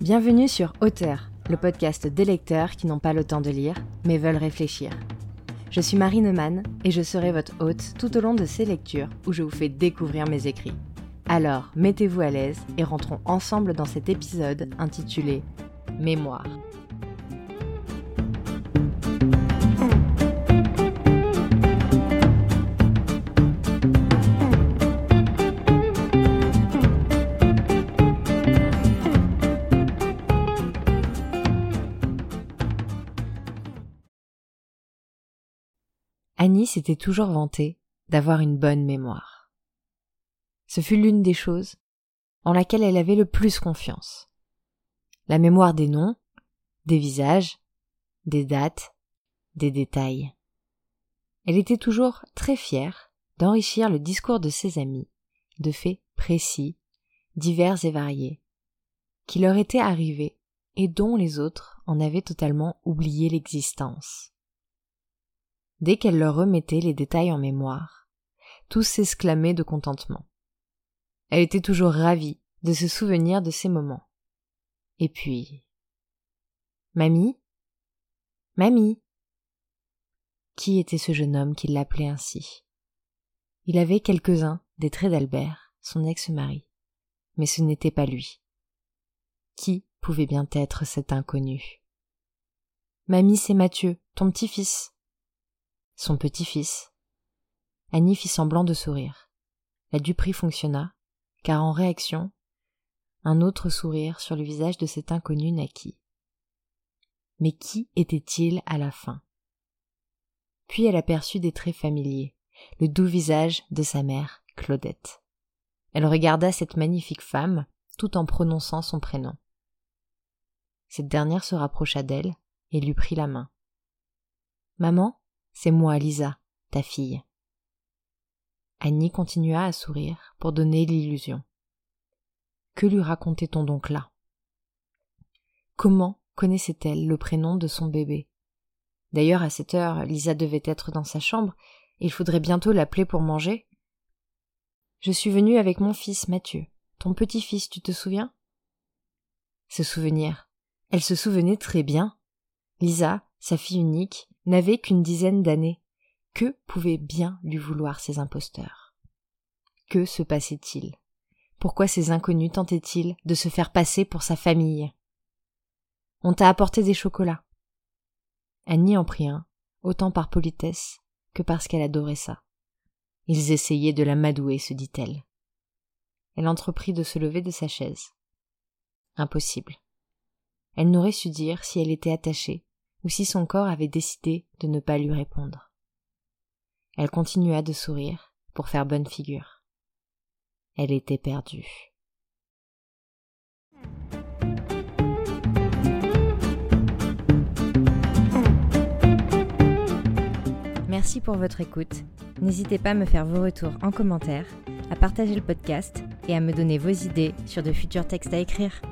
Bienvenue sur Auteur, le podcast des lecteurs qui n'ont pas le temps de lire, mais veulent réfléchir. Je suis Marie Neumann et je serai votre hôte tout au long de ces lectures où je vous fais découvrir mes écrits. Alors, mettez-vous à l'aise et rentrons ensemble dans cet épisode intitulé Mémoire. Annie s'était toujours vantée d'avoir une bonne mémoire. Ce fut l'une des choses en laquelle elle avait le plus confiance. La mémoire des noms, des visages, des dates, des détails. Elle était toujours très fière d'enrichir le discours de ses amis de faits précis, divers et variés, qui leur étaient arrivés et dont les autres en avaient totalement oublié l'existence. Dès qu'elle leur remettait les détails en mémoire, tous s'exclamaient de contentement. Elle était toujours ravie de se souvenir de ces moments. Et puis. Mamie? Mamie? Qui était ce jeune homme qui l'appelait ainsi? Il avait quelques-uns des traits d'Albert, son ex-mari. Mais ce n'était pas lui. Qui pouvait bien être cet inconnu? Mamie, c'est Mathieu, ton petit-fils son petit-fils. Annie fit semblant de sourire. La duperie fonctionna, car en réaction, un autre sourire sur le visage de cet inconnu naquit. Mais qui était-il à la fin? Puis elle aperçut des traits familiers, le doux visage de sa mère, Claudette. Elle regarda cette magnifique femme tout en prononçant son prénom. Cette dernière se rapprocha d'elle et lui prit la main. Maman c'est moi, Lisa, ta fille. Annie continua à sourire pour donner l'illusion. Que lui racontait-on donc là? Comment connaissait-elle le prénom de son bébé? D'ailleurs, à cette heure, Lisa devait être dans sa chambre, il faudrait bientôt l'appeler pour manger. Je suis venue avec mon fils Mathieu, ton petit-fils, tu te souviens? Se souvenir. Elle se souvenait très bien. Lisa, sa fille unique, n'avait qu'une dizaine d'années. Que pouvaient bien lui vouloir ces imposteurs? Que se passait-il? Pourquoi ces inconnus tentaient-ils de se faire passer pour sa famille? On t'a apporté des chocolats. Annie en prit un, autant par politesse que parce qu'elle adorait ça. Ils essayaient de la madouer, se dit-elle. Elle entreprit de se lever de sa chaise. Impossible. Elle n'aurait su dire si elle était attachée ou si son corps avait décidé de ne pas lui répondre. Elle continua de sourire pour faire bonne figure. Elle était perdue. Merci pour votre écoute. N'hésitez pas à me faire vos retours en commentaire, à partager le podcast et à me donner vos idées sur de futurs textes à écrire.